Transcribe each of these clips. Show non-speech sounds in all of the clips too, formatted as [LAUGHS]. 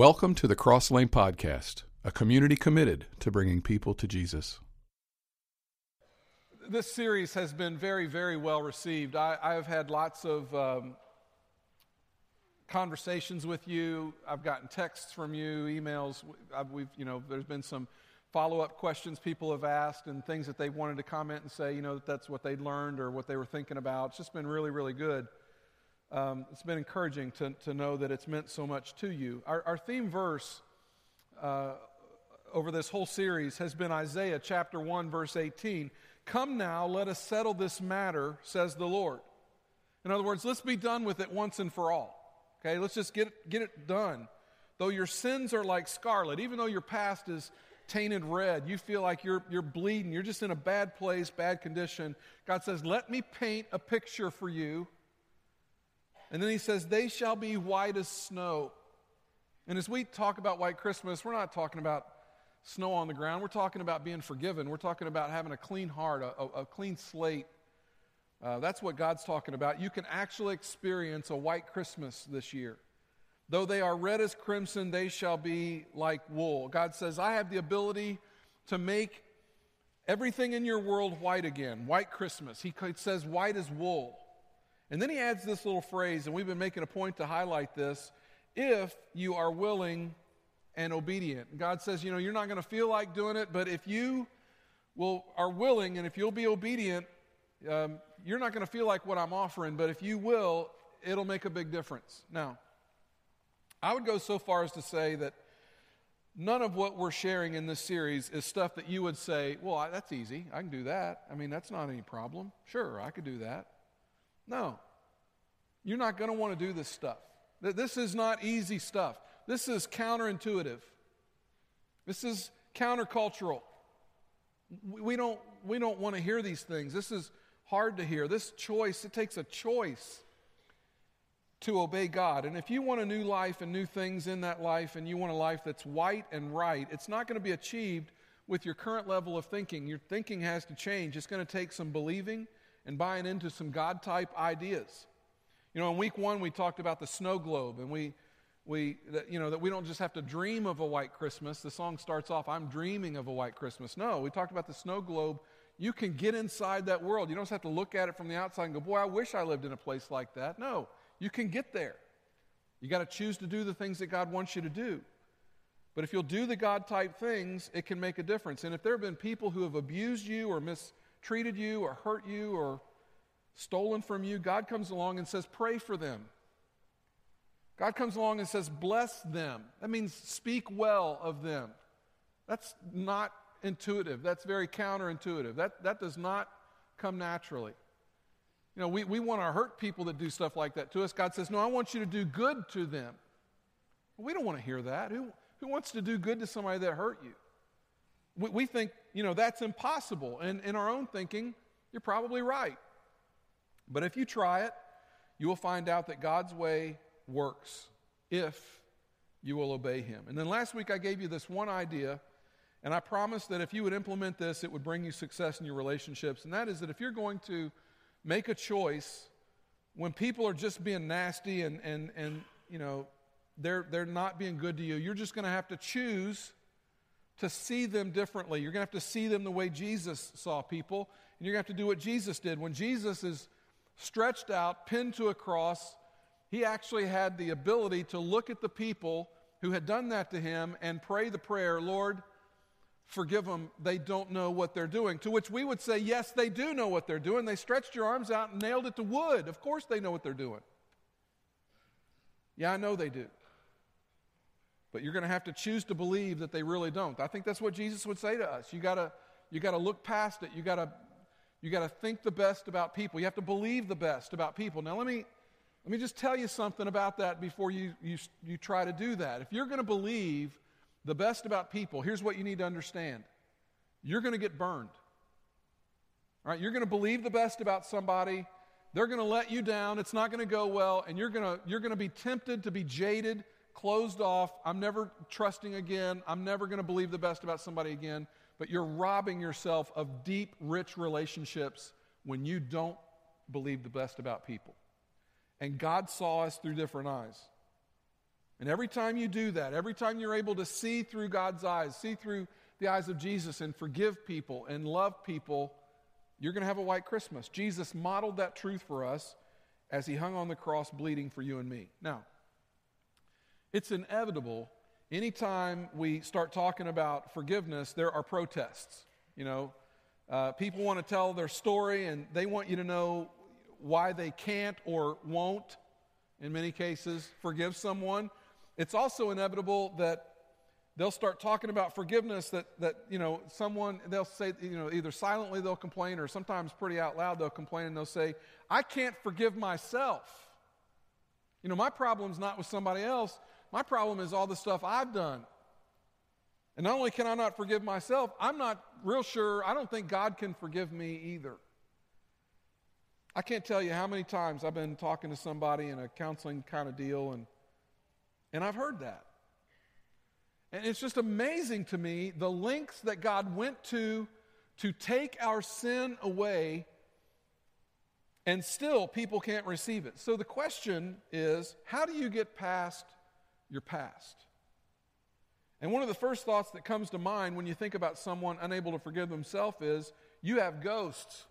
Welcome to the Cross Lane Podcast, a community committed to bringing people to Jesus. This series has been very, very well received. I, have had lots of um, conversations with you. I've gotten texts from you, emails. I've, we've, you know, there's been some follow-up questions people have asked and things that they wanted to comment and say, you know, that that's what they'd learned or what they were thinking about. It's just been really, really good um, it's been encouraging to, to know that it's meant so much to you. Our, our theme verse uh, over this whole series has been Isaiah chapter 1, verse 18. Come now, let us settle this matter, says the Lord. In other words, let's be done with it once and for all. Okay, let's just get get it done. Though your sins are like scarlet, even though your past is tainted red, you feel like you're, you're bleeding, you're just in a bad place, bad condition. God says, Let me paint a picture for you and then he says, They shall be white as snow. And as we talk about white Christmas, we're not talking about snow on the ground. We're talking about being forgiven. We're talking about having a clean heart, a, a, a clean slate. Uh, that's what God's talking about. You can actually experience a white Christmas this year. Though they are red as crimson, they shall be like wool. God says, I have the ability to make everything in your world white again. White Christmas. He says, white as wool. And then he adds this little phrase, and we've been making a point to highlight this if you are willing and obedient. God says, you know, you're not going to feel like doing it, but if you will are willing and if you'll be obedient, um, you're not going to feel like what I'm offering, but if you will, it'll make a big difference. Now, I would go so far as to say that none of what we're sharing in this series is stuff that you would say, well, that's easy. I can do that. I mean, that's not any problem. Sure, I could do that. No. You're not going to want to do this stuff. This is not easy stuff. This is counterintuitive. This is countercultural. We don't, we don't want to hear these things. This is hard to hear. This choice, it takes a choice to obey God. And if you want a new life and new things in that life, and you want a life that's white and right, it's not going to be achieved with your current level of thinking. Your thinking has to change. It's going to take some believing and buying into some God type ideas. You know, in week one, we talked about the snow globe, and we, we that, you know, that we don't just have to dream of a white Christmas. The song starts off, I'm dreaming of a white Christmas. No, we talked about the snow globe. You can get inside that world. You don't just have to look at it from the outside and go, boy, I wish I lived in a place like that. No, you can get there. You got to choose to do the things that God wants you to do. But if you'll do the God type things, it can make a difference. And if there have been people who have abused you or mis treated you or hurt you or stolen from you, God comes along and says, Pray for them. God comes along and says, Bless them. That means speak well of them. That's not intuitive. That's very counterintuitive. That, that does not come naturally. You know, we, we want to hurt people that do stuff like that to us. God says, No, I want you to do good to them. We don't want to hear that. Who, who wants to do good to somebody that hurt you? We, we think, you know, that's impossible. And in our own thinking, you're probably right. But if you try it, you will find out that God's way works if you will obey Him. And then last week I gave you this one idea, and I promised that if you would implement this, it would bring you success in your relationships. And that is that if you're going to make a choice when people are just being nasty and, and, and you know, they're, they're not being good to you, you're just going to have to choose to see them differently. You're going to have to see them the way Jesus saw people, and you're going to have to do what Jesus did. When Jesus is stretched out, pinned to a cross, he actually had the ability to look at the people who had done that to him and pray the prayer, Lord, forgive them. They don't know what they're doing. To which we would say, Yes, they do know what they're doing. They stretched your arms out and nailed it to wood. Of course they know what they're doing. Yeah, I know they do. But you're going to have to choose to believe that they really don't. I think that's what Jesus would say to us. You got to you got to look past it. You got to you got to think the best about people. You have to believe the best about people. Now let me let me just tell you something about that before you you, you try to do that. If you're going to believe the best about people, here's what you need to understand. You're going to get burned. All right, you're going to believe the best about somebody. They're going to let you down. It's not going to go well, and you're going to you're going to be tempted to be jaded closed off. I'm never trusting again. I'm never going to believe the best about somebody again. But you're robbing yourself of deep, rich relationships when you don't believe the best about people. And God saw us through different eyes. And every time you do that, every time you're able to see through God's eyes, see through the eyes of Jesus and forgive people and love people, you're going to have a white Christmas. Jesus modeled that truth for us as he hung on the cross bleeding for you and me. Now, it's inevitable anytime we start talking about forgiveness, there are protests. You know, uh, people want to tell their story and they want you to know why they can't or won't, in many cases, forgive someone. It's also inevitable that they'll start talking about forgiveness that, that you know someone they'll say you know either silently they'll complain or sometimes pretty out loud they'll complain and they'll say i can't forgive myself you know my problem's not with somebody else my problem is all the stuff i've done. And not only can i not forgive myself i'm not real sure i don't think god can forgive me either. I can't tell you how many times i've been talking to somebody in a counseling kind of deal and and i've heard that. And it's just amazing to me the lengths that God went to to take our sin away, and still people can't receive it. So the question is how do you get past your past? And one of the first thoughts that comes to mind when you think about someone unable to forgive themselves is you have ghosts.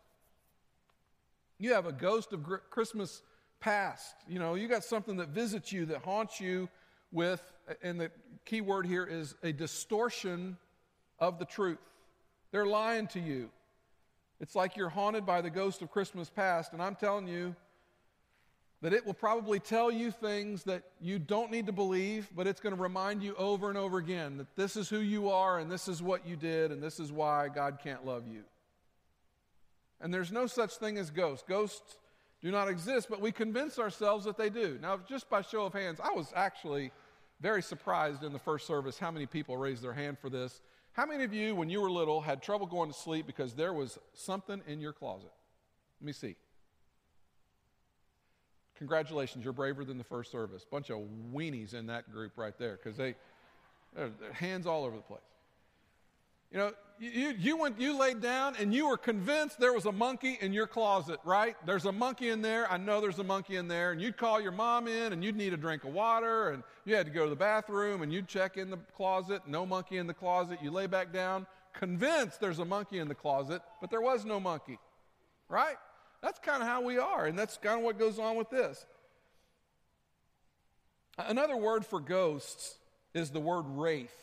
You have a ghost of Christmas past. You know, you got something that visits you, that haunts you with, and the key word here is a distortion of the truth. They're lying to you. It's like you're haunted by the ghost of Christmas past, and I'm telling you that it will probably tell you things that you don't need to believe, but it's going to remind you over and over again that this is who you are, and this is what you did, and this is why God can't love you. And there's no such thing as ghosts. Ghosts do not exist, but we convince ourselves that they do. Now, just by show of hands, I was actually very surprised in the first service how many people raised their hand for this. How many of you, when you were little, had trouble going to sleep because there was something in your closet? Let me see. Congratulations, you're braver than the first service. Bunch of weenies in that group right there because they, they're, they're hands all over the place. You know, you, you, went, you laid down and you were convinced there was a monkey in your closet, right? There's a monkey in there. I know there's a monkey in there. And you'd call your mom in and you'd need a drink of water and you had to go to the bathroom and you'd check in the closet. No monkey in the closet. You lay back down, convinced there's a monkey in the closet, but there was no monkey, right? That's kind of how we are. And that's kind of what goes on with this. Another word for ghosts is the word wraith.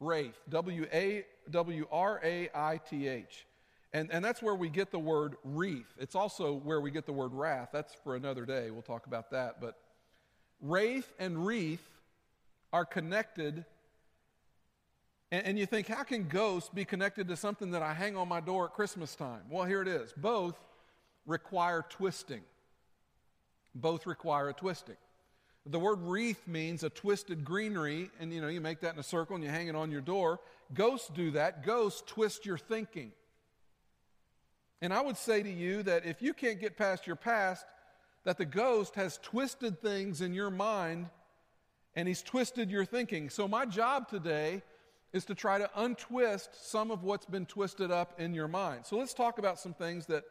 Wraith, W A W R A I T H. And, and that's where we get the word wreath. It's also where we get the word wrath. That's for another day. We'll talk about that. But wraith and wreath are connected. And, and you think, how can ghosts be connected to something that I hang on my door at Christmas time? Well, here it is. Both require twisting. Both require a twisting. The word wreath means a twisted greenery, and you know, you make that in a circle and you hang it on your door. Ghosts do that. Ghosts twist your thinking. And I would say to you that if you can't get past your past, that the ghost has twisted things in your mind and he's twisted your thinking. So, my job today is to try to untwist some of what's been twisted up in your mind. So, let's talk about some things that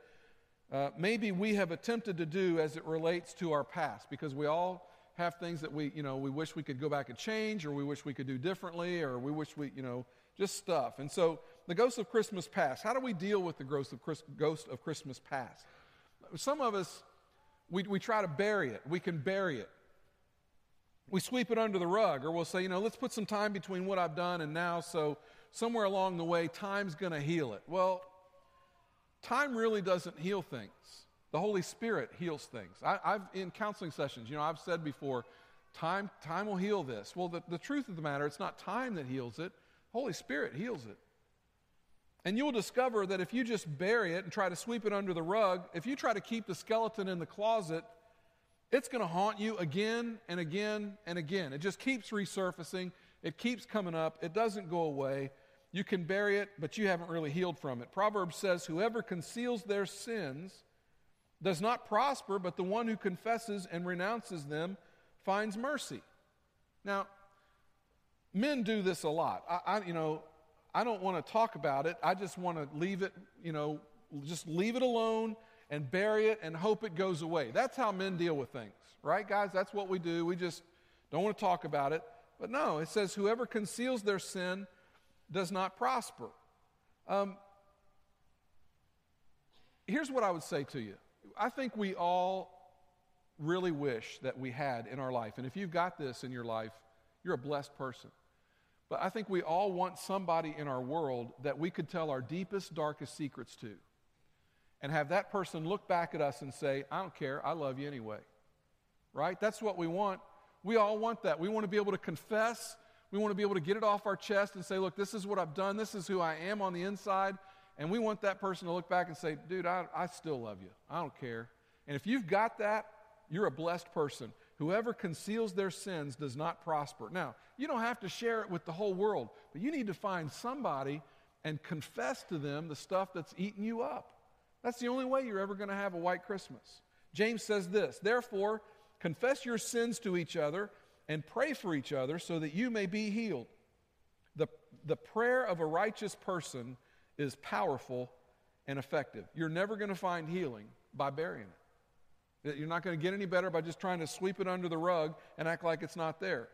uh, maybe we have attempted to do as it relates to our past, because we all have things that we, you know, we wish we could go back and change, or we wish we could do differently, or we wish we, you know, just stuff. And so, the ghost of Christmas past. How do we deal with the ghost of, Chris, ghost of Christmas past? Some of us, we, we try to bury it. We can bury it. We sweep it under the rug, or we'll say, you know, let's put some time between what I've done and now, so somewhere along the way, time's going to heal it. Well, time really doesn't heal things. The Holy Spirit heals things. I, have in counseling sessions, you know, I've said before, time, time will heal this. Well, the, the truth of the matter, it's not time that heals it. Holy Spirit heals it. And you'll discover that if you just bury it and try to sweep it under the rug, if you try to keep the skeleton in the closet, it's going to haunt you again and again and again. It just keeps resurfacing, it keeps coming up, it doesn't go away. You can bury it, but you haven't really healed from it. Proverbs says, Whoever conceals their sins does not prosper, but the one who confesses and renounces them finds mercy. Now, men do this a lot. I, I you know, I don't want to talk about it. I just want to leave it, you know, just leave it alone and bury it and hope it goes away. That's how men deal with things, right, guys? That's what we do. We just don't want to talk about it. But no, it says, whoever conceals their sin does not prosper. Um, here's what I would say to you I think we all really wish that we had in our life. And if you've got this in your life, you're a blessed person. But I think we all want somebody in our world that we could tell our deepest, darkest secrets to. And have that person look back at us and say, I don't care, I love you anyway. Right? That's what we want. We all want that. We want to be able to confess. We want to be able to get it off our chest and say, look, this is what I've done. This is who I am on the inside. And we want that person to look back and say, dude, I, I still love you. I don't care. And if you've got that, you're a blessed person. Whoever conceals their sins does not prosper. Now, you don't have to share it with the whole world, but you need to find somebody and confess to them the stuff that's eating you up. That's the only way you're ever going to have a white Christmas. James says this Therefore, confess your sins to each other and pray for each other so that you may be healed. The, the prayer of a righteous person is powerful and effective. You're never going to find healing by burying it. You're not going to get any better by just trying to sweep it under the rug and act like it's not there.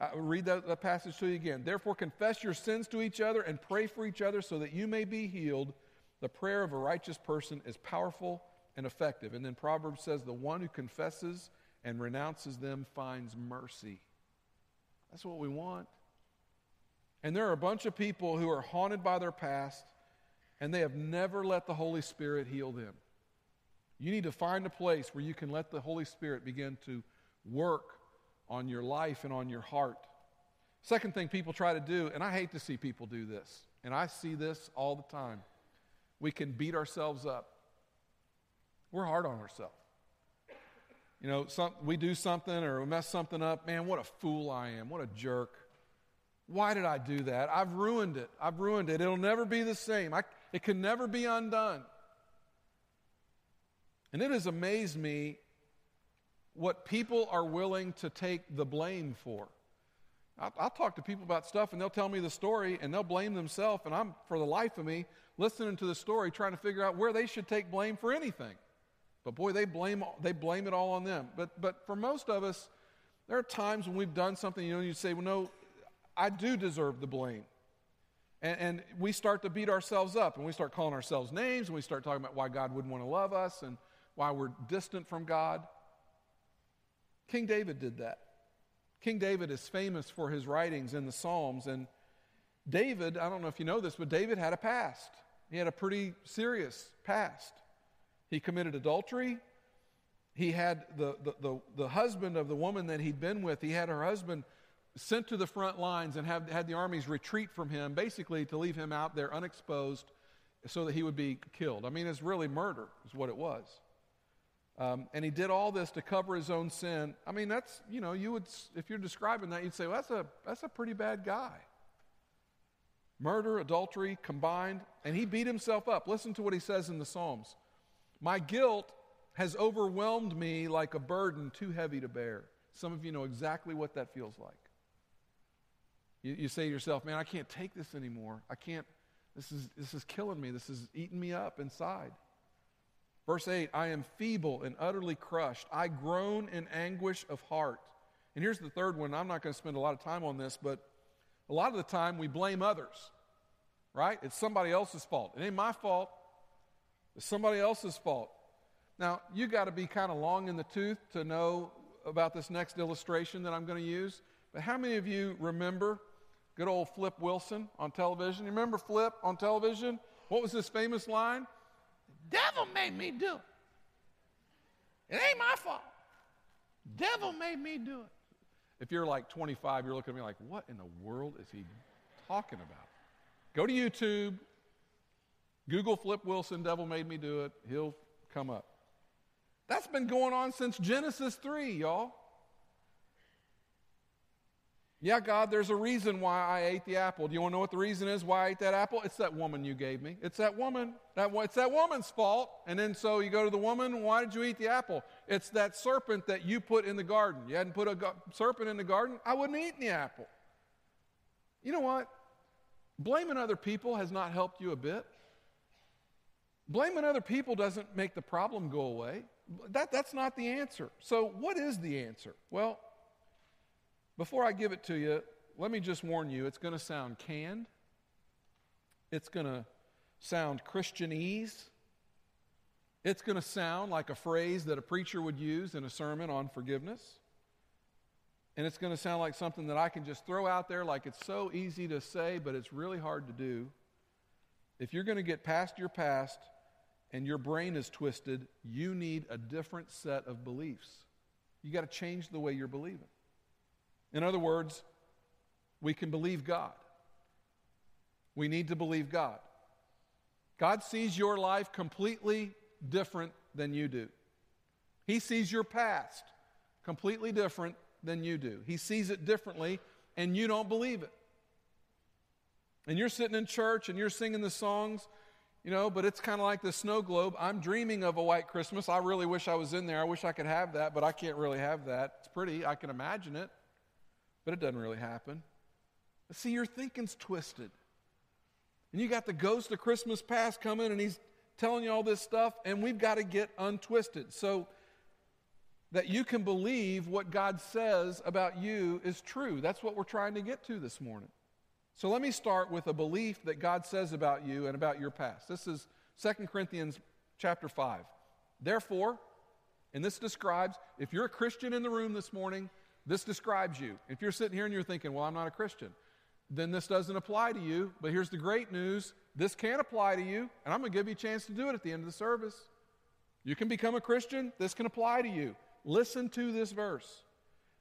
I'll read that, that passage to you again. Therefore, confess your sins to each other and pray for each other so that you may be healed. The prayer of a righteous person is powerful and effective. And then Proverbs says, The one who confesses and renounces them finds mercy. That's what we want. And there are a bunch of people who are haunted by their past and they have never let the Holy Spirit heal them. You need to find a place where you can let the Holy Spirit begin to work on your life and on your heart. Second thing people try to do, and I hate to see people do this, and I see this all the time. We can beat ourselves up. We're hard on ourselves. You know, some, we do something or we mess something up. Man, what a fool I am. What a jerk. Why did I do that? I've ruined it. I've ruined it. It'll never be the same. I, it can never be undone. And it has amazed me what people are willing to take the blame for. I'll, I'll, talk to people about stuff and they'll tell me the story and they'll blame themselves, and I'm, for the life of me, listening to the story, trying to figure out where they should take blame for anything. But boy, they blame, they blame it all on them. But, but for most of us, there are times when we've done something, you know, you say, well, no, I do deserve the blame. And, and, we start to beat ourselves up and we start calling ourselves names and we start talking about why God wouldn't want to love us and why we're distant from God. King David did that. King David is famous for his writings in the Psalms. And David, I don't know if you know this, but David had a past. He had a pretty serious past. He committed adultery. He had the, the, the, the husband of the woman that he'd been with, he had her husband sent to the front lines and have, had the armies retreat from him, basically to leave him out there unexposed so that he would be killed. I mean, it's really murder, is what it was. Um, and he did all this to cover his own sin. I mean, that's, you know, you would, if you're describing that, you'd say, well, that's a, that's a pretty bad guy. Murder, adultery combined, and he beat himself up. Listen to what he says in the Psalms My guilt has overwhelmed me like a burden too heavy to bear. Some of you know exactly what that feels like. You, you say to yourself, man, I can't take this anymore. I can't, this is, this is killing me. This is eating me up inside. Verse 8 I am feeble and utterly crushed. I groan in anguish of heart. And here's the third one. I'm not going to spend a lot of time on this, but a lot of the time we blame others, right? It's somebody else's fault. It ain't my fault, it's somebody else's fault. Now, you got to be kind of long in the tooth to know about this next illustration that I'm going to use. But how many of you remember Good old Flip Wilson on television. You remember Flip on television? What was his famous line? Devil made me do it. It ain't my fault. Devil made me do it. If you're like 25, you're looking at me like, what in the world is he talking about? Go to YouTube, Google Flip Wilson, Devil Made Me Do It. He'll come up. That's been going on since Genesis 3, y'all. Yeah, God, there's a reason why I ate the apple. Do you want to know what the reason is why I ate that apple? It's that woman you gave me. It's that woman. That, it's that woman's fault. And then so you go to the woman, why did you eat the apple? It's that serpent that you put in the garden. You hadn't put a go- serpent in the garden, I wouldn't eat the apple. You know what? Blaming other people has not helped you a bit. Blaming other people doesn't make the problem go away. That, that's not the answer. So, what is the answer? Well, Before I give it to you, let me just warn you it's going to sound canned, it's going to sound Christianese. It's going to sound like a phrase that a preacher would use in a sermon on forgiveness. And it's going to sound like something that I can just throw out there like it's so easy to say, but it's really hard to do. If you're going to get past your past and your brain is twisted, you need a different set of beliefs. You got to change the way you're believing. In other words, we can believe God. We need to believe God. God sees your life completely different than you do. He sees your past completely different than you do. He sees it differently, and you don't believe it. And you're sitting in church and you're singing the songs, you know, but it's kind of like the snow globe. I'm dreaming of a white Christmas. I really wish I was in there. I wish I could have that, but I can't really have that. It's pretty, I can imagine it, but it doesn't really happen. But see, your thinking's twisted. And you got the ghost of Christmas past coming, and he's telling you all this stuff, and we've got to get untwisted so that you can believe what God says about you is true. That's what we're trying to get to this morning. So let me start with a belief that God says about you and about your past. This is 2 Corinthians chapter 5. Therefore, and this describes, if you're a Christian in the room this morning, this describes you. If you're sitting here and you're thinking, well, I'm not a Christian, then this doesn't apply to you. But here's the great news this can apply to you, and I'm going to give you a chance to do it at the end of the service. You can become a Christian, this can apply to you. Listen to this verse.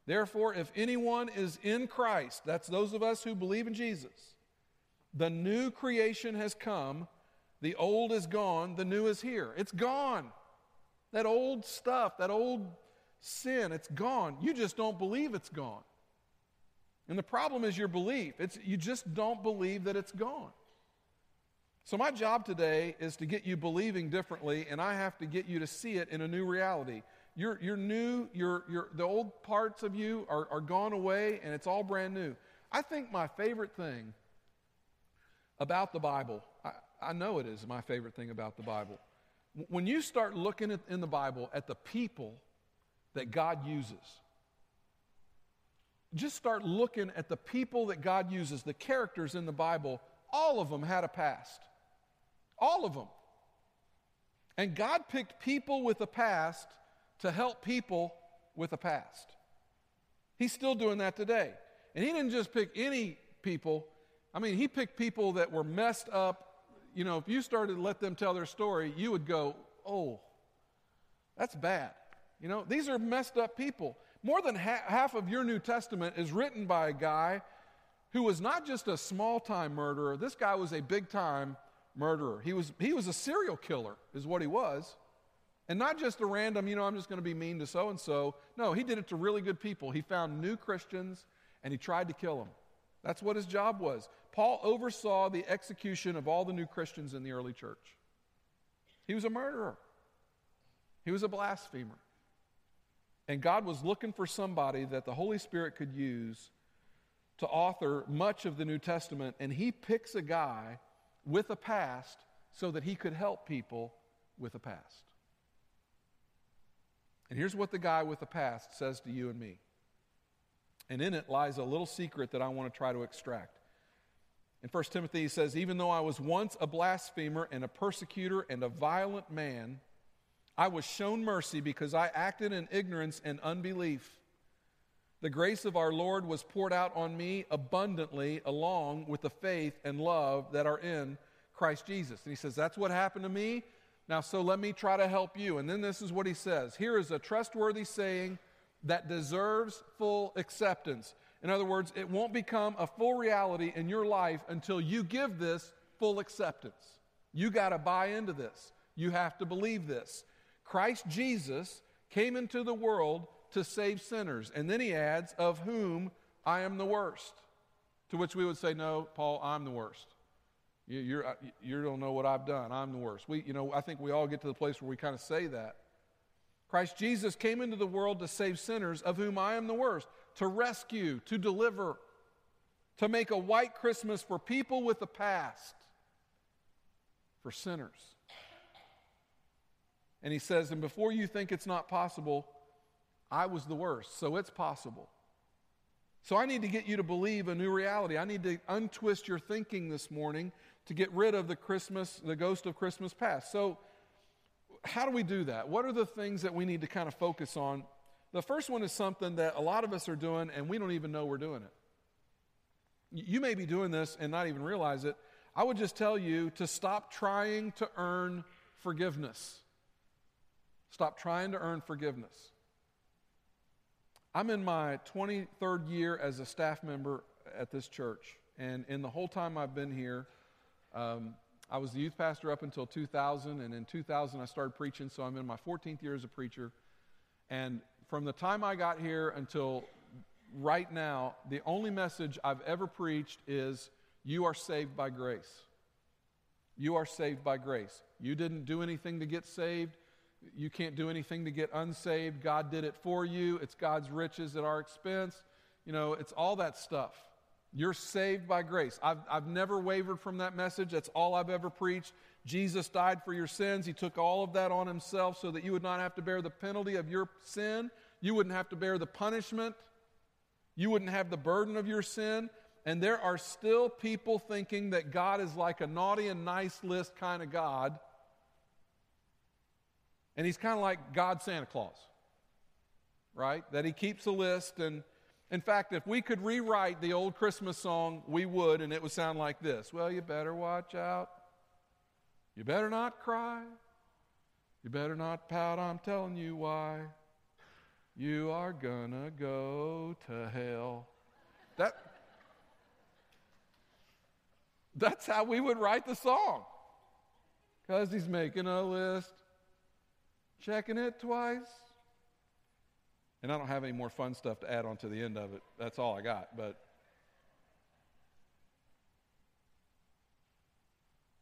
Therefore, if anyone is in Christ, that's those of us who believe in Jesus, the new creation has come, the old is gone, the new is here. It's gone. That old stuff, that old sin, it's gone. You just don't believe it's gone. And the problem is your belief. It's, you just don't believe that it's gone. So, my job today is to get you believing differently, and I have to get you to see it in a new reality. You're, you're new, you're, you're, the old parts of you are, are gone away, and it's all brand new. I think my favorite thing about the Bible, I, I know it is my favorite thing about the Bible. When you start looking at, in the Bible at the people that God uses, just start looking at the people that God uses, the characters in the Bible, all of them had a past. All of them. And God picked people with a past to help people with a past. He's still doing that today. And He didn't just pick any people, I mean, He picked people that were messed up. You know, if you started to let them tell their story, you would go, oh, that's bad. You know, these are messed up people. More than ha- half of your New Testament is written by a guy who was not just a small time murderer, this guy was a big time murderer. He was, he was a serial killer, is what he was. And not just a random, you know, I'm just going to be mean to so and so. No, he did it to really good people. He found new Christians and he tried to kill them. That's what his job was. Paul oversaw the execution of all the new Christians in the early church. He was a murderer, he was a blasphemer. And God was looking for somebody that the Holy Spirit could use to author much of the New Testament, and he picks a guy with a past so that he could help people with a past. And here's what the guy with the past says to you and me. And in it lies a little secret that I want to try to extract. In 1 Timothy, he says, Even though I was once a blasphemer and a persecutor and a violent man, I was shown mercy because I acted in ignorance and unbelief. The grace of our Lord was poured out on me abundantly, along with the faith and love that are in Christ Jesus. And he says, That's what happened to me. Now, so let me try to help you. And then this is what he says Here is a trustworthy saying that deserves full acceptance. In other words, it won't become a full reality in your life until you give this full acceptance. You got to buy into this. You have to believe this. Christ Jesus came into the world to save sinners. And then he adds, Of whom I am the worst. To which we would say, No, Paul, I'm the worst. You, you're, uh, you don't know what I've done. I'm the worst. We, you know, I think we all get to the place where we kind of say that. Christ Jesus came into the world to save sinners, of whom I am the worst, to rescue, to deliver, to make a white Christmas for people with a past, for sinners. And he says, and before you think it's not possible, I was the worst, so it's possible. So I need to get you to believe a new reality. I need to untwist your thinking this morning to get rid of the Christmas, the ghost of Christmas past. So how do we do that? What are the things that we need to kind of focus on? The first one is something that a lot of us are doing and we don't even know we're doing it. You may be doing this and not even realize it. I would just tell you to stop trying to earn forgiveness. Stop trying to earn forgiveness. I'm in my 23rd year as a staff member at this church, and in the whole time I've been here, um, I was the youth pastor up until 2000, and in 2000 I started preaching, so I'm in my 14th year as a preacher. And from the time I got here until right now, the only message I've ever preached is you are saved by grace. You are saved by grace. You didn't do anything to get saved. You can't do anything to get unsaved. God did it for you. It's God's riches at our expense. You know, it's all that stuff. You're saved by grace. I've, I've never wavered from that message. That's all I've ever preached. Jesus died for your sins. He took all of that on himself so that you would not have to bear the penalty of your sin. You wouldn't have to bear the punishment. You wouldn't have the burden of your sin. And there are still people thinking that God is like a naughty and nice list kind of God. And he's kind of like God Santa Claus, right? That he keeps a list and in fact, if we could rewrite the old Christmas song, we would, and it would sound like this Well, you better watch out. You better not cry. You better not pout. I'm telling you why. You are gonna go to hell. That, that's how we would write the song. Because he's making a list, checking it twice, and I don't have any more fun stuff to add on to the end of it. That's all I got. But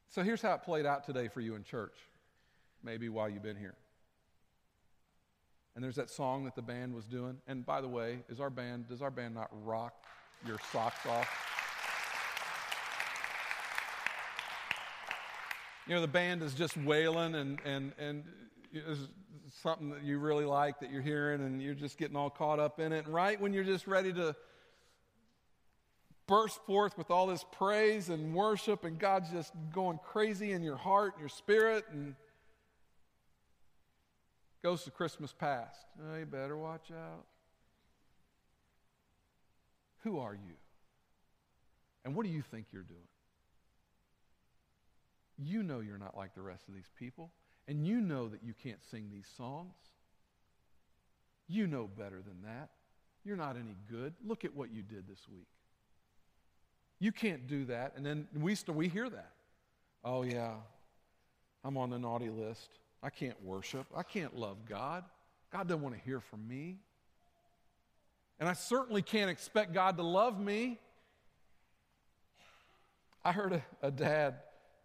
so here's how it played out today for you in church, maybe while you've been here. And there's that song that the band was doing. And by the way, is our band does our band not rock your socks off? You know, the band is just wailing and and and something that you really like that you're hearing and you're just getting all caught up in it. And right when you're just ready to burst forth with all this praise and worship and God's just going crazy in your heart and your spirit and goes to Christmas past. Oh, you better watch out. Who are you? And what do you think you're doing? You know you're not like the rest of these people. And you know that you can't sing these songs. You know better than that. You're not any good. Look at what you did this week. You can't do that. And then we, st- we hear that. Oh, yeah, I'm on the naughty list. I can't worship. I can't love God. God doesn't want to hear from me. And I certainly can't expect God to love me. I heard a, a dad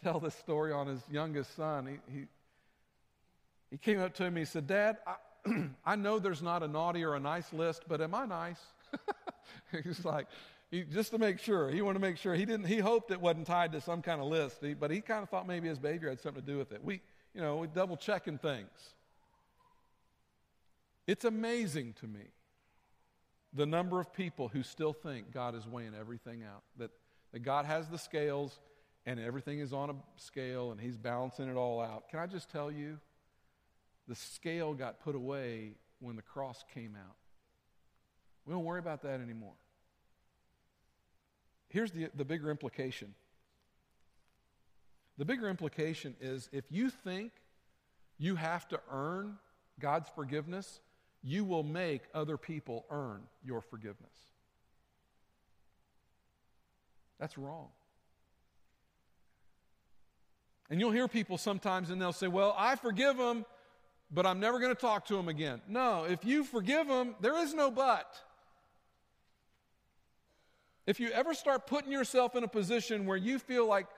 tell this story on his youngest son. He, he, he came up to me and said, Dad, I, [CLEARS THROAT] I know there's not a naughty or a nice list, but am I nice? [LAUGHS] He's like, he, just to make sure. He wanted to make sure. He didn't. He hoped it wasn't tied to some kind of list, he, but he kind of thought maybe his behavior had something to do with it. We, you know, we double checking things. It's amazing to me the number of people who still think God is weighing everything out. That, that God has the scales and everything is on a scale and He's balancing it all out. Can I just tell you? The scale got put away when the cross came out. We don't worry about that anymore. Here's the, the bigger implication the bigger implication is if you think you have to earn God's forgiveness, you will make other people earn your forgiveness. That's wrong. And you'll hear people sometimes and they'll say, Well, I forgive them but I'm never going to talk to him again. No, if you forgive him, there is no but. If you ever start putting yourself in a position where you feel like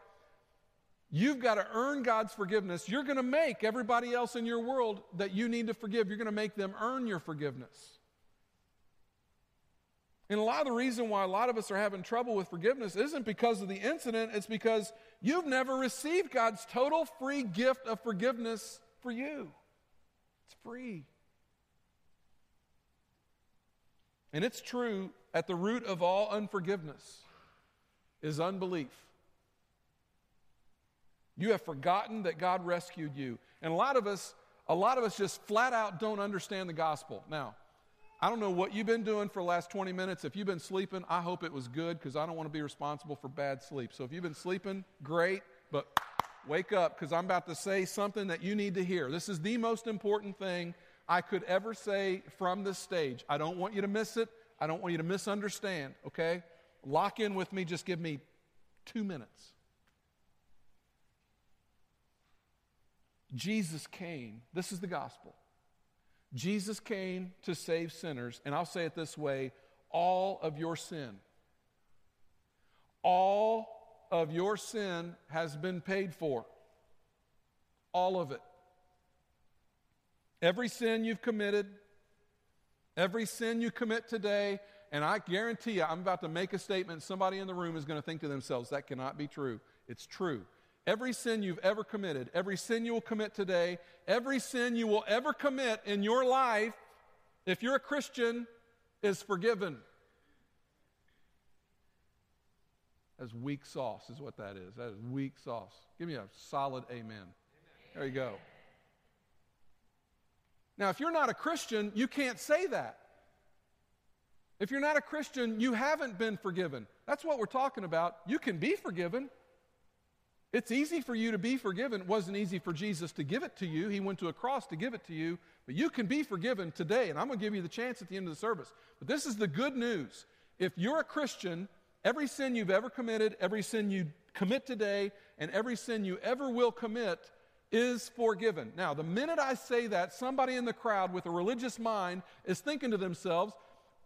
you've got to earn God's forgiveness, you're going to make everybody else in your world that you need to forgive, you're going to make them earn your forgiveness. And a lot of the reason why a lot of us are having trouble with forgiveness isn't because of the incident, it's because you've never received God's total free gift of forgiveness for you. It's free. And it's true at the root of all unforgiveness is unbelief. You have forgotten that God rescued you. And a lot of us, a lot of us just flat out don't understand the gospel. Now, I don't know what you've been doing for the last 20 minutes. If you've been sleeping, I hope it was good because I don't want to be responsible for bad sleep. So if you've been sleeping, great, but wake up because I'm about to say something that you need to hear. This is the most important thing I could ever say from this stage. I don't want you to miss it. I don't want you to misunderstand, okay? Lock in with me. Just give me two minutes. Jesus came. This is the gospel. Jesus came to save sinners, and I'll say it this way all of your sin. All of your sin has been paid for. All of it. Every sin you've committed, every sin you commit today, and I guarantee you, I'm about to make a statement. Somebody in the room is going to think to themselves, that cannot be true. It's true. Every sin you've ever committed, every sin you will commit today, every sin you will ever commit in your life, if you're a Christian, is forgiven. That's weak sauce, is what that is. That is weak sauce. Give me a solid amen. amen. There you go. Now, if you're not a Christian, you can't say that. If you're not a Christian, you haven't been forgiven. That's what we're talking about. You can be forgiven. It's easy for you to be forgiven. It wasn't easy for Jesus to give it to you. He went to a cross to give it to you. But you can be forgiven today, and I'm going to give you the chance at the end of the service. But this is the good news. If you're a Christian, every sin you've ever committed, every sin you commit today, and every sin you ever will commit is forgiven. Now, the minute I say that, somebody in the crowd with a religious mind is thinking to themselves,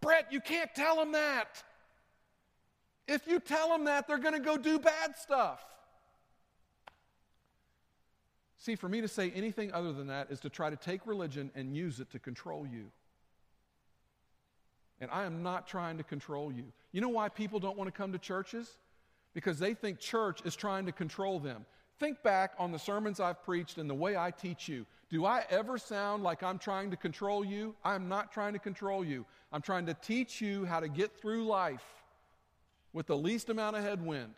Brett, you can't tell them that. If you tell them that, they're going to go do bad stuff. See, for me to say anything other than that is to try to take religion and use it to control you. And I am not trying to control you. You know why people don't want to come to churches? Because they think church is trying to control them. Think back on the sermons I've preached and the way I teach you. Do I ever sound like I'm trying to control you? I'm not trying to control you. I'm trying to teach you how to get through life with the least amount of headwind.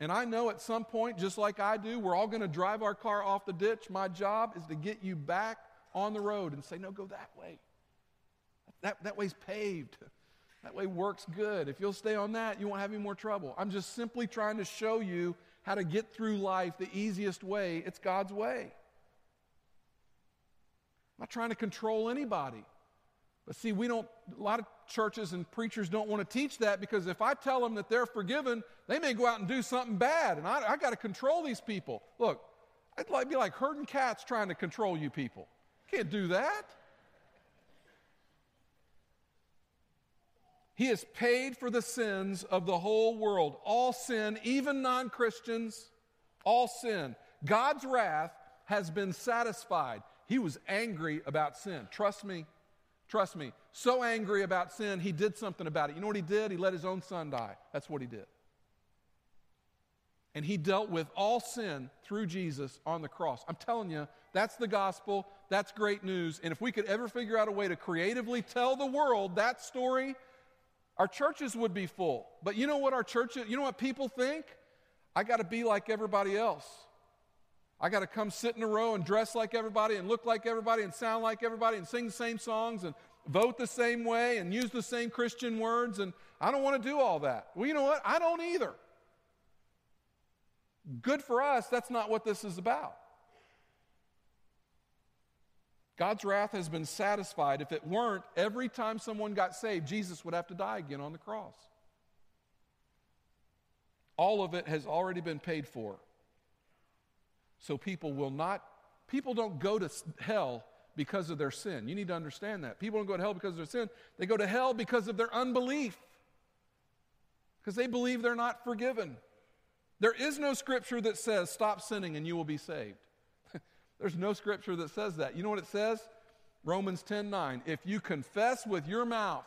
And I know at some point, just like I do, we're all going to drive our car off the ditch. My job is to get you back on the road and say, no, go that way. That, that way's paved. That way works good. If you'll stay on that, you won't have any more trouble. I'm just simply trying to show you how to get through life the easiest way. It's God's way. I'm not trying to control anybody. But see, we don't, a lot of churches and preachers don't want to teach that because if I tell them that they're forgiven, they may go out and do something bad. And I, I got to control these people. Look, I'd like, be like herding cats trying to control you people. Can't do that. He has paid for the sins of the whole world. All sin, even non Christians, all sin. God's wrath has been satisfied. He was angry about sin. Trust me. Trust me. So angry about sin, he did something about it. You know what he did? He let his own son die. That's what he did. And he dealt with all sin through Jesus on the cross. I'm telling you, that's the gospel. That's great news. And if we could ever figure out a way to creatively tell the world that story, our churches would be full. But you know what our churches, you know what people think? I got to be like everybody else. I got to come sit in a row and dress like everybody and look like everybody and sound like everybody and sing the same songs and vote the same way and use the same Christian words. And I don't want to do all that. Well, you know what? I don't either. Good for us, that's not what this is about. God's wrath has been satisfied. If it weren't, every time someone got saved, Jesus would have to die again on the cross. All of it has already been paid for. So people will not, people don't go to hell because of their sin. You need to understand that. People don't go to hell because of their sin, they go to hell because of their unbelief, because they believe they're not forgiven. There is no scripture that says, stop sinning and you will be saved. There's no scripture that says that. You know what it says? Romans 10 9. If you confess with your mouth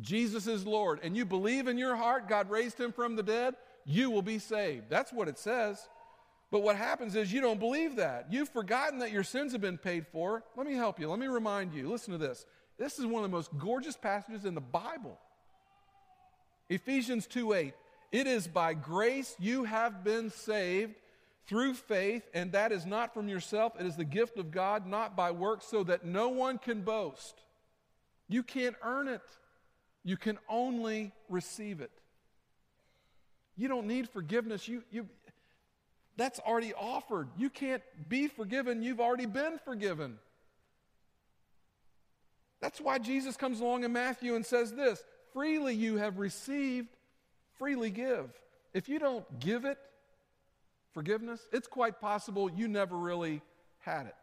Jesus is Lord and you believe in your heart God raised him from the dead, you will be saved. That's what it says. But what happens is you don't believe that. You've forgotten that your sins have been paid for. Let me help you. Let me remind you. Listen to this. This is one of the most gorgeous passages in the Bible. Ephesians 2 8. It is by grace you have been saved through faith, and that is not from yourself. It is the gift of God, not by works, so that no one can boast. You can't earn it, you can only receive it. You don't need forgiveness. You, you, that's already offered. You can't be forgiven, you've already been forgiven. That's why Jesus comes along in Matthew and says this freely you have received, freely give. If you don't give it, forgiveness, it's quite possible you never really had it.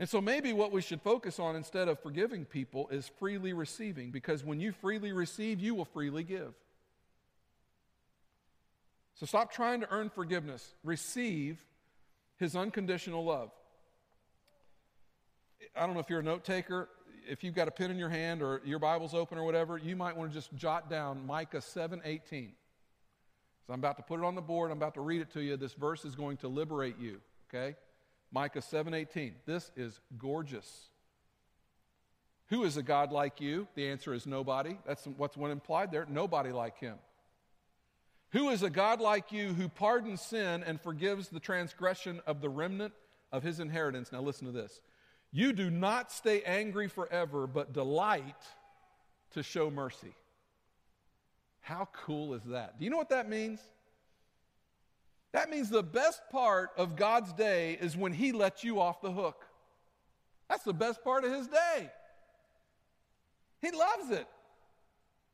And so maybe what we should focus on instead of forgiving people is freely receiving, because when you freely receive, you will freely give. So stop trying to earn forgiveness. Receive his unconditional love. I don't know if you're a note taker. If you've got a pen in your hand or your Bible's open or whatever, you might want to just jot down Micah 7:18. So I'm about to put it on the board. I'm about to read it to you. This verse is going to liberate you, okay? Micah 7:18. This is gorgeous. Who is a God like you? The answer is nobody. That's what's one implied there. Nobody like him. Who is a God like you who pardons sin and forgives the transgression of the remnant of his inheritance? Now listen to this. You do not stay angry forever, but delight to show mercy. How cool is that? Do you know what that means? That means the best part of God's day is when He lets you off the hook. That's the best part of His day. He loves it,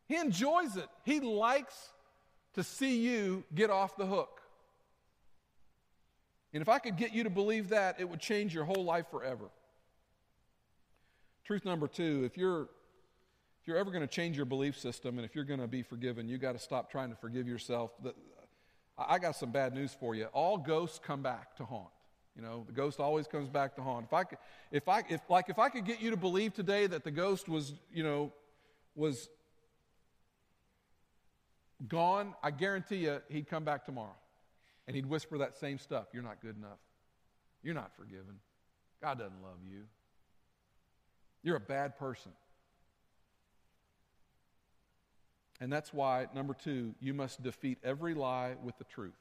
He enjoys it, He likes to see you get off the hook. And if I could get you to believe that, it would change your whole life forever. Truth number two if you're, you're ever going to change your belief system and if you're going to be forgiven, you got to stop trying to forgive yourself. I got some bad news for you. All ghosts come back to haunt. You know, the ghost always comes back to haunt. If I could, if I, if, like, if I could get you to believe today that the ghost was, you know, was gone, I guarantee you he'd come back tomorrow. And he'd whisper that same stuff. You're not good enough. You're not forgiven. God doesn't love you. You're a bad person. And that's why, number two, you must defeat every lie with the truth.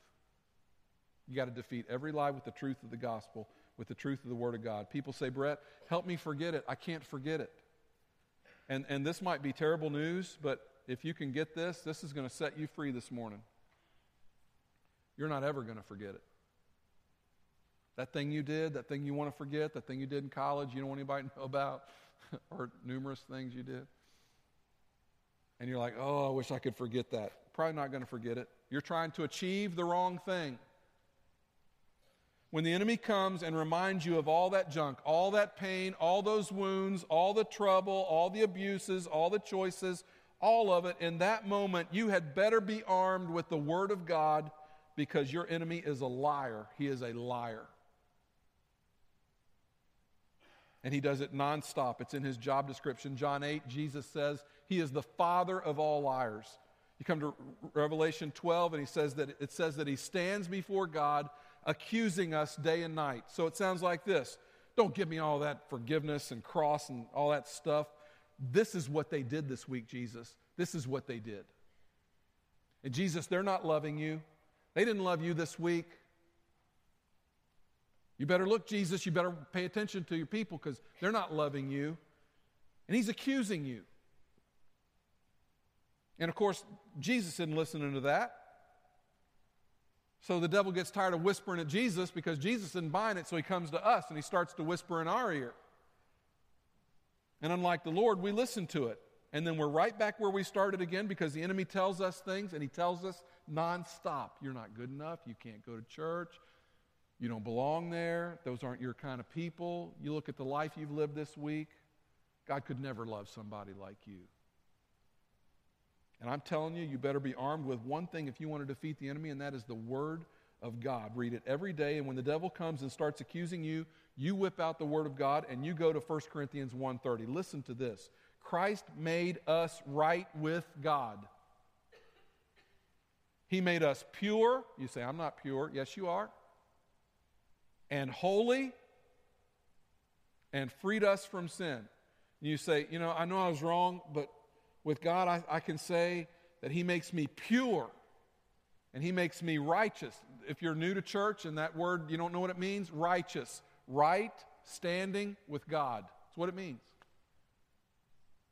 You got to defeat every lie with the truth of the gospel, with the truth of the Word of God. People say, Brett, help me forget it. I can't forget it. And, and this might be terrible news, but if you can get this, this is going to set you free this morning. You're not ever going to forget it. That thing you did, that thing you want to forget, that thing you did in college you don't want anybody to know about, [LAUGHS] or numerous things you did. And you're like, oh, I wish I could forget that. Probably not going to forget it. You're trying to achieve the wrong thing. When the enemy comes and reminds you of all that junk, all that pain, all those wounds, all the trouble, all the abuses, all the choices, all of it, in that moment, you had better be armed with the Word of God because your enemy is a liar. He is a liar. And he does it nonstop. It's in his job description. John 8, Jesus says he is the father of all liars. You come to Revelation 12, and he says that it says that he stands before God accusing us day and night. So it sounds like this Don't give me all that forgiveness and cross and all that stuff. This is what they did this week, Jesus. This is what they did. And Jesus, they're not loving you. They didn't love you this week. You better look, Jesus. You better pay attention to your people because they're not loving you. And he's accusing you. And of course, Jesus isn't listening to that. So the devil gets tired of whispering at Jesus because Jesus isn't buying it, so he comes to us and he starts to whisper in our ear. And unlike the Lord, we listen to it. And then we're right back where we started again because the enemy tells us things and he tells us nonstop. You're not good enough. You can't go to church. You don't belong there. Those aren't your kind of people. You look at the life you've lived this week. God could never love somebody like you. And I'm telling you, you better be armed with one thing if you want to defeat the enemy, and that is the Word of God. Read it every day, and when the devil comes and starts accusing you, you whip out the Word of God and you go to 1 Corinthians 1.30. Listen to this. Christ made us right with God. He made us pure. You say, I'm not pure. Yes, you are and holy and freed us from sin. You say, you know, I know I was wrong, but with God, I, I can say that He makes me pure and He makes me righteous. If you're new to church and that word, you don't know what it means, righteous. Right standing with God. That's what it means.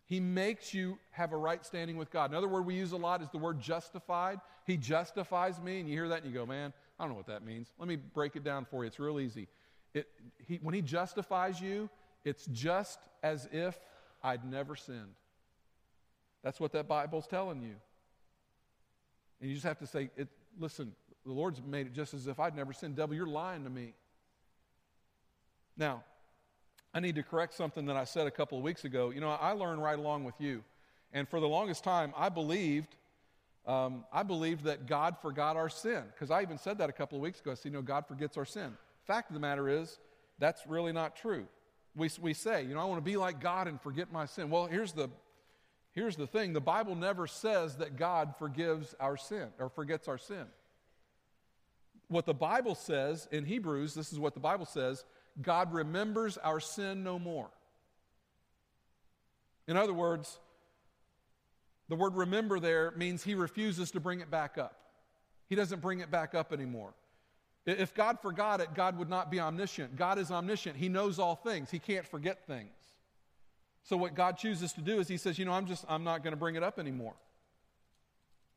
He makes you have a right standing with God. Another word we use a lot is the word justified. He justifies me, and you hear that and you go, man, I don't know what that means. Let me break it down for you. It's real easy. It, he, when He justifies you, it's just as if I'd never sinned. That's what that Bible's telling you. And you just have to say, it, listen, the Lord's made it just as if I'd never sinned. Devil, you're lying to me. Now, I need to correct something that I said a couple of weeks ago. You know, I learned right along with you. And for the longest time, I believed, um, I believed that God forgot our sin. Because I even said that a couple of weeks ago. I said, you know, God forgets our sin. Fact of the matter is, that's really not true. We, we say, you know, I want to be like God and forget my sin. Well, here's the, here's the thing the Bible never says that God forgives our sin or forgets our sin. What the Bible says in Hebrews, this is what the Bible says God remembers our sin no more. In other words, the word remember there means he refuses to bring it back up. He doesn't bring it back up anymore. If God forgot it, God would not be omniscient. God is omniscient. He knows all things. He can't forget things. So what God chooses to do is he says, "You know, I'm just I'm not going to bring it up anymore."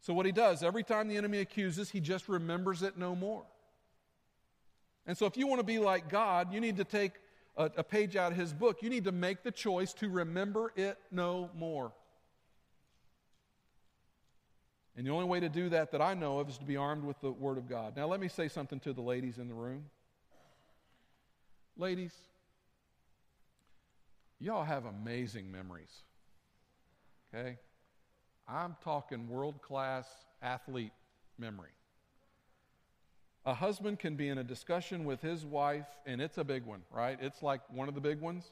So what he does, every time the enemy accuses, he just remembers it no more. And so, if you want to be like God, you need to take a, a, page out of his book. You need to make the choice to remember it no more. And the only way to do that that I know of is to be armed with the Word of God. Now, let me say something to the ladies in the room. Ladies, y'all have amazing memories. Okay? I'm talking world class athlete memory. A husband can be in a discussion with his wife, and it's a big one, right? It's like one of the big ones.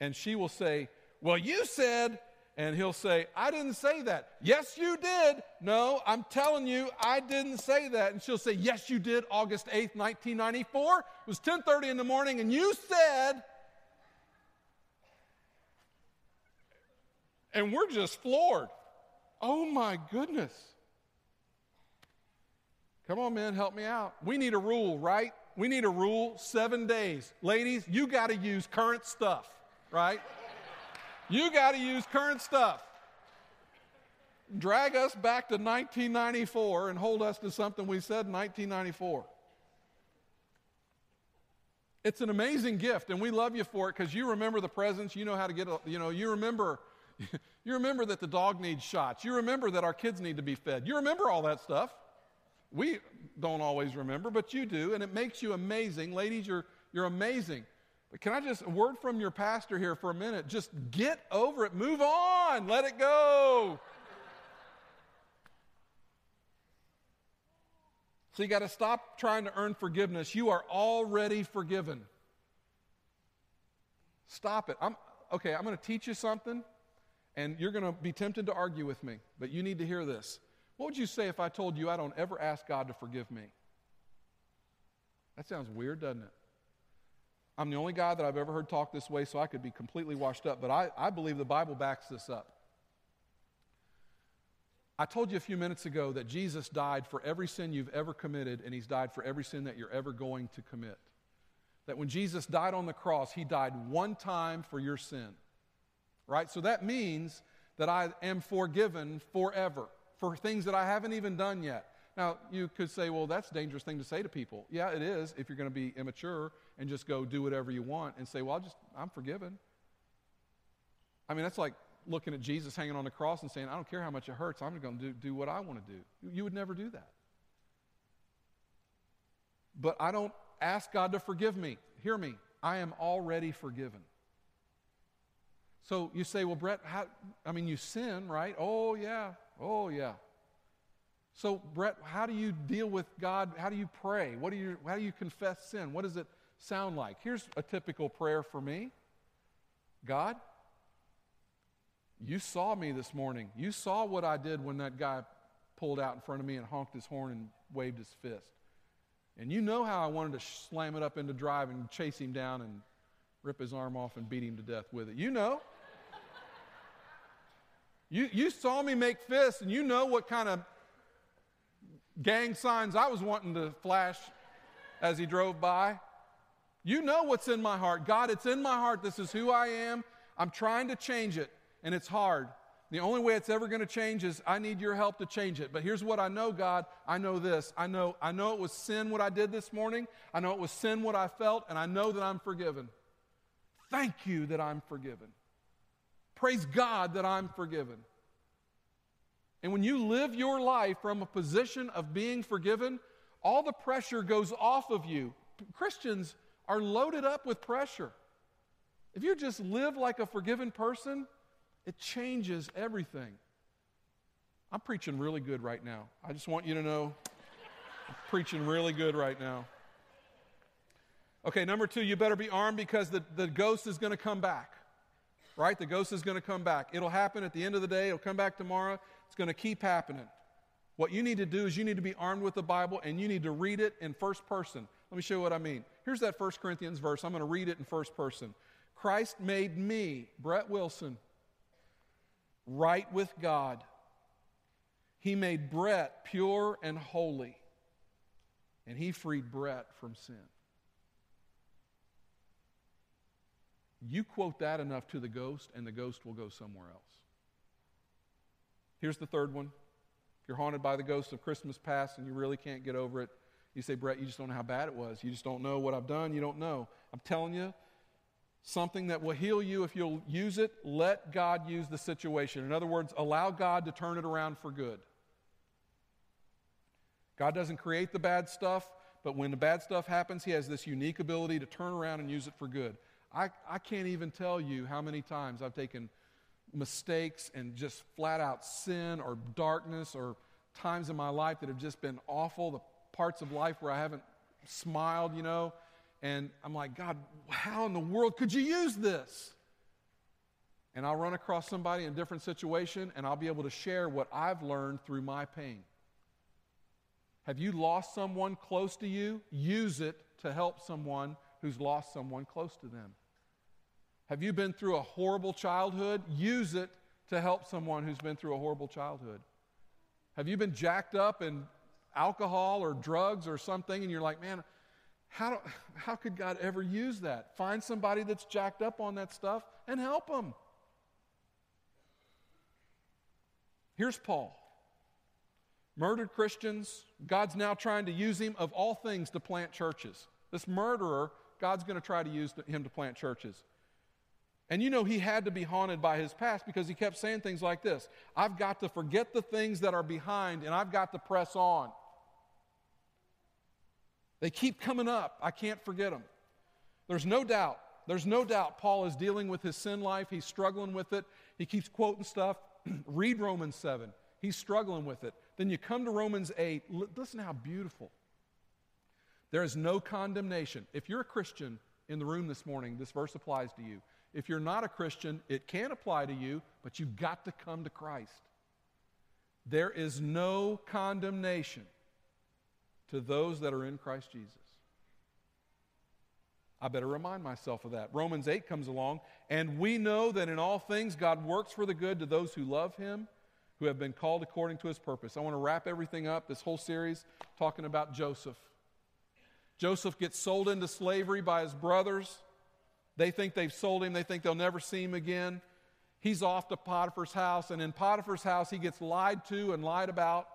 And she will say, Well, you said, and he'll say, I didn't say that. Yes, you did. No, I'm telling you, I didn't say that. And she'll say, Yes, you did, August 8th, 1994. It was 10:30 in the morning, and you said, and we're just floored. Oh my goodness. Come on, man, help me out. We need a rule, right? We need a rule seven days. Ladies, you got to use current stuff, right? you got to use current stuff. Drag us back to 1994 and hold us to something we said in 1994. It's an amazing gift, and we love you for it because you remember the presents. You know how to get, you know, you remember, [LAUGHS] you remember that the dog needs shots. You remember that our kids need to be fed. You remember all that stuff. We don't always remember, but you do, and it makes you amazing. Ladies, you're, you're amazing. But can I just, a word from your pastor here for a minute? Just get over it. Move on. Let it go. [LAUGHS] So you got to stop trying to earn forgiveness. You are already forgiven. Stop it. I'm, okay, I'm going to teach you something, and you're going to be tempted to argue with me, but you need to hear this. What would you say if I told you I don't ever ask God to forgive me? That sounds weird, doesn't it? I'm the only guy that I've ever heard talk this way, so I could be completely washed up, but I, I believe the Bible backs this up. I told you a few minutes ago that Jesus died for every sin you've ever committed, and he's died for every sin that you're ever going to commit. That when Jesus died on the cross, he died one time for your sin. Right? So that means that I am forgiven forever for things that I haven't even done yet. Now, you could say, well, that's a dangerous thing to say to people. Yeah, it is if you're going to be immature and just go do whatever you want and say, well, I'll just, I'm forgiven. I mean, that's like looking at Jesus hanging on the cross and saying, I don't care how much it hurts, I'm going to do, do what I want to do. You would never do that. But I don't ask God to forgive me. Hear me. I am already forgiven. So you say, well, Brett, how, I mean, you sin, right? Oh, yeah. Oh, yeah. So, Brett, how do you deal with God? How do you pray? What do you, how do you confess sin? What does it sound like? Here's a typical prayer for me God, you saw me this morning. You saw what I did when that guy pulled out in front of me and honked his horn and waved his fist. And you know how I wanted to slam it up into drive and chase him down and rip his arm off and beat him to death with it. You know. You, you saw me make fists, and you know what kind of gang signs I was wanting to flash as he drove by. You know what's in my heart. God, it's in my heart. This is who I am. I'm trying to change it, and it's hard. The only way it's ever going to change is I need your help to change it. But here's what I know, God. I know this. I know, I know it was sin what I did this morning. I know it was sin what I felt, and I know that I'm forgiven. Thank you that I'm forgiven. Praise God that I'm forgiven. And when you live your life from a position of being forgiven, all the pressure goes off of you. Christians are loaded up with pressure. If you just live like a forgiven person, it changes everything. I'm preaching really good right now. I just want you to know I'm preaching really good right now. Okay, number two, you better be armed because the, the ghost is going to come back. Right? The ghost is going to come back. It'll happen at the end of the day. It'll come back tomorrow. It's going to keep happening. What you need to do is you need to be armed with the Bible and you need to read it in first person. Let me show you what I mean. Here's that First Corinthians verse. I'm going to read it in first person. Christ made me, Brett Wilson, right with God. He made Brett pure and holy, and he freed Brett from sin. You quote that enough to the ghost, and the ghost will go somewhere else. Here's the third one. If you're haunted by the ghost of Christmas past and you really can't get over it, you say, Brett, you just don't know how bad it was. You just don't know what I've done. You don't know. I'm telling you, something that will heal you if you'll use it, let God use the situation. In other words, allow God to turn it around for good. God doesn't create the bad stuff, but when the bad stuff happens, He has this unique ability to turn around and use it for good. I, I can't even tell you how many times I've taken mistakes and just flat out sin or darkness or times in my life that have just been awful, the parts of life where I haven't smiled, you know, and I'm like, God, how in the world could you use this? And I'll run across somebody in a different situation and I'll be able to share what I've learned through my pain. Have you lost someone close to you? Use it to help someone who's lost someone close to them. Have you been through a horrible childhood? Use it to help someone who's been through a horrible childhood. Have you been jacked up in alcohol or drugs or something and you're like, man, how, do, how could God ever use that? Find somebody that's jacked up on that stuff and help them. Here's Paul. Murdered Christians, God's now trying to use him of all things to plant churches. This murderer, God's going to try to use him to plant churches. And you know, he had to be haunted by his past because he kept saying things like this I've got to forget the things that are behind and I've got to press on. They keep coming up. I can't forget them. There's no doubt. There's no doubt Paul is dealing with his sin life. He's struggling with it. He keeps quoting stuff. [CLEARS THROAT] Read Romans 7. He's struggling with it. Then you come to Romans 8. Listen how beautiful. There is no condemnation. If you're a Christian in the room this morning, this verse applies to you. If you're not a Christian, it can apply to you, but you've got to come to Christ. There is no condemnation to those that are in Christ Jesus. I better remind myself of that. Romans 8 comes along, and we know that in all things God works for the good to those who love Him, who have been called according to His purpose. I want to wrap everything up, this whole series, talking about Joseph. Joseph gets sold into slavery by his brothers. They think they've sold him, they think they'll never see him again. He's off to Potiphar's house, and in Potiphar's house, he gets lied to and lied about.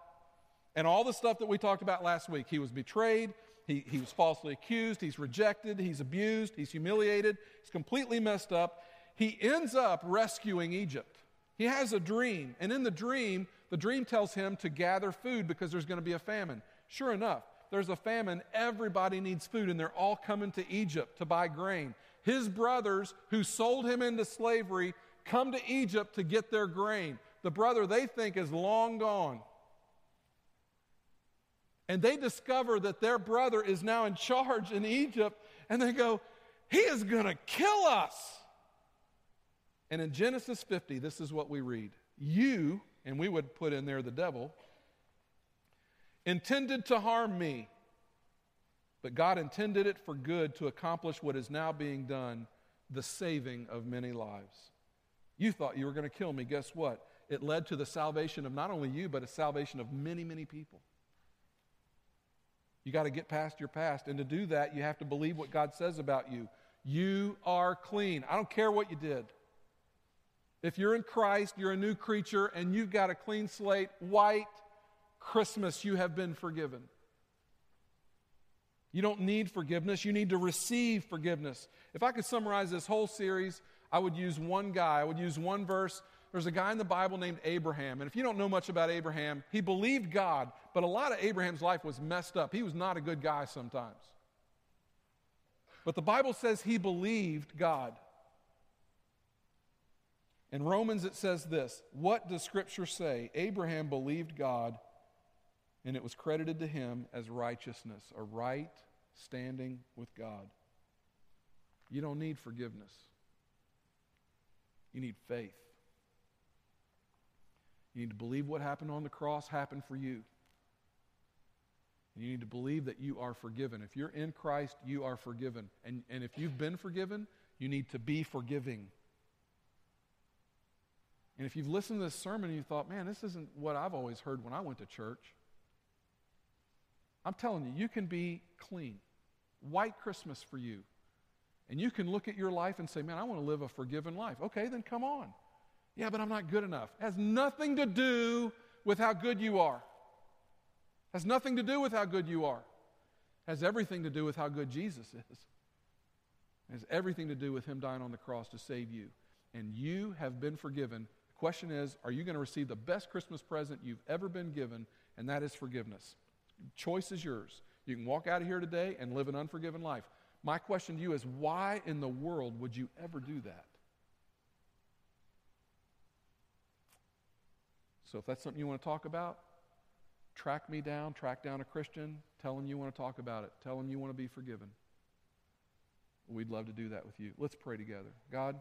And all the stuff that we talked about last week. He was betrayed, he, he was falsely accused, he's rejected, he's abused, he's humiliated, he's completely messed up. He ends up rescuing Egypt. He has a dream, and in the dream, the dream tells him to gather food because there's going to be a famine. Sure enough, there's a famine, everybody needs food, and they're all coming to Egypt to buy grain. His brothers who sold him into slavery come to Egypt to get their grain. The brother they think is long gone and they discover that their brother is now in charge in Egypt, and they go, He is going to kill us. And in Genesis 50, this is what we read You, and we would put in there the devil, intended to harm me, but God intended it for good to accomplish what is now being done the saving of many lives. You thought you were going to kill me. Guess what? It led to the salvation of not only you, but a salvation of many, many people. You got to get past your past. And to do that, you have to believe what God says about you. You are clean. I don't care what you did. If you're in Christ, you're a new creature, and you've got a clean slate, white Christmas, you have been forgiven. You don't need forgiveness, you need to receive forgiveness. If I could summarize this whole series, I would use one guy, I would use one verse. There's a guy in the Bible named Abraham. And if you don't know much about Abraham, he believed God, but a lot of Abraham's life was messed up. He was not a good guy sometimes. But the Bible says he believed God. In Romans, it says this What does Scripture say? Abraham believed God, and it was credited to him as righteousness, a right standing with God. You don't need forgiveness, you need faith. You need to believe what happened on the cross happened for you. And you need to believe that you are forgiven. If you're in Christ, you are forgiven. And, and if you've been forgiven, you need to be forgiving. And if you've listened to this sermon and you thought, man, this isn't what I've always heard when I went to church, I'm telling you, you can be clean. White Christmas for you. And you can look at your life and say, man, I want to live a forgiven life. Okay, then come on. Yeah, but I'm not good enough. It has nothing to do with how good you are. It has nothing to do with how good you are. It has everything to do with how good Jesus is. It has everything to do with him dying on the cross to save you. And you have been forgiven The Question is, are you going to receive the best Christmas present you've ever been given, and that is forgiveness? Choice is yours. You can walk out of here today and live an unforgiven life. My question to you is, why in the world would you ever do that? So if that's something you want to talk about, track me down, track down a Christian, tell him you want to talk about it, tell him you want to be forgiven. We'd love to do that with you. Let's pray together. God,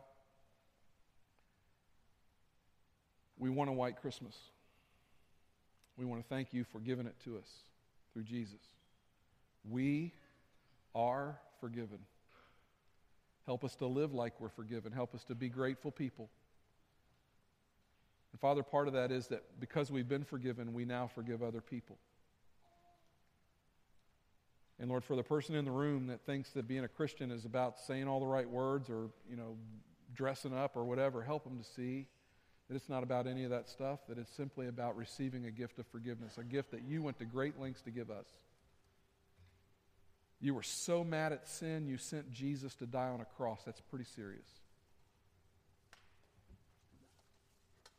We want a white Christmas. We want to thank you for giving it to us through Jesus. We are forgiven. Help us to live like we're forgiven. Help us to be grateful people. And Father, part of that is that because we've been forgiven, we now forgive other people. And Lord, for the person in the room that thinks that being a Christian is about saying all the right words or, you know, dressing up or whatever, help them to see that it's not about any of that stuff, that it's simply about receiving a gift of forgiveness, a gift that you went to great lengths to give us. You were so mad at sin, you sent Jesus to die on a cross. That's pretty serious.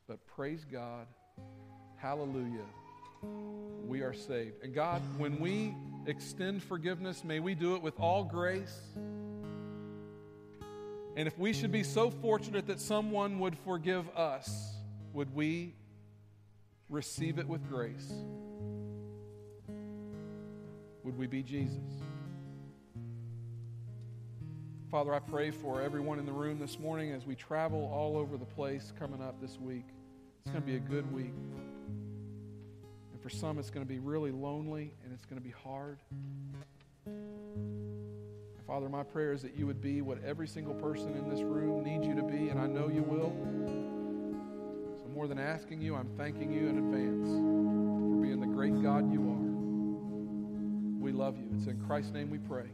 But praise God. Hallelujah. We are saved. And God, when we extend forgiveness, may we do it with all grace and if we should be so fortunate that someone would forgive us, would we receive it with grace? Would we be Jesus? Father, I pray for everyone in the room this morning as we travel all over the place coming up this week. It's going to be a good week. And for some, it's going to be really lonely and it's going to be hard. Father, my prayer is that you would be what every single person in this room needs you to be, and I know you will. So, more than asking you, I'm thanking you in advance for being the great God you are. We love you. It's in Christ's name we pray.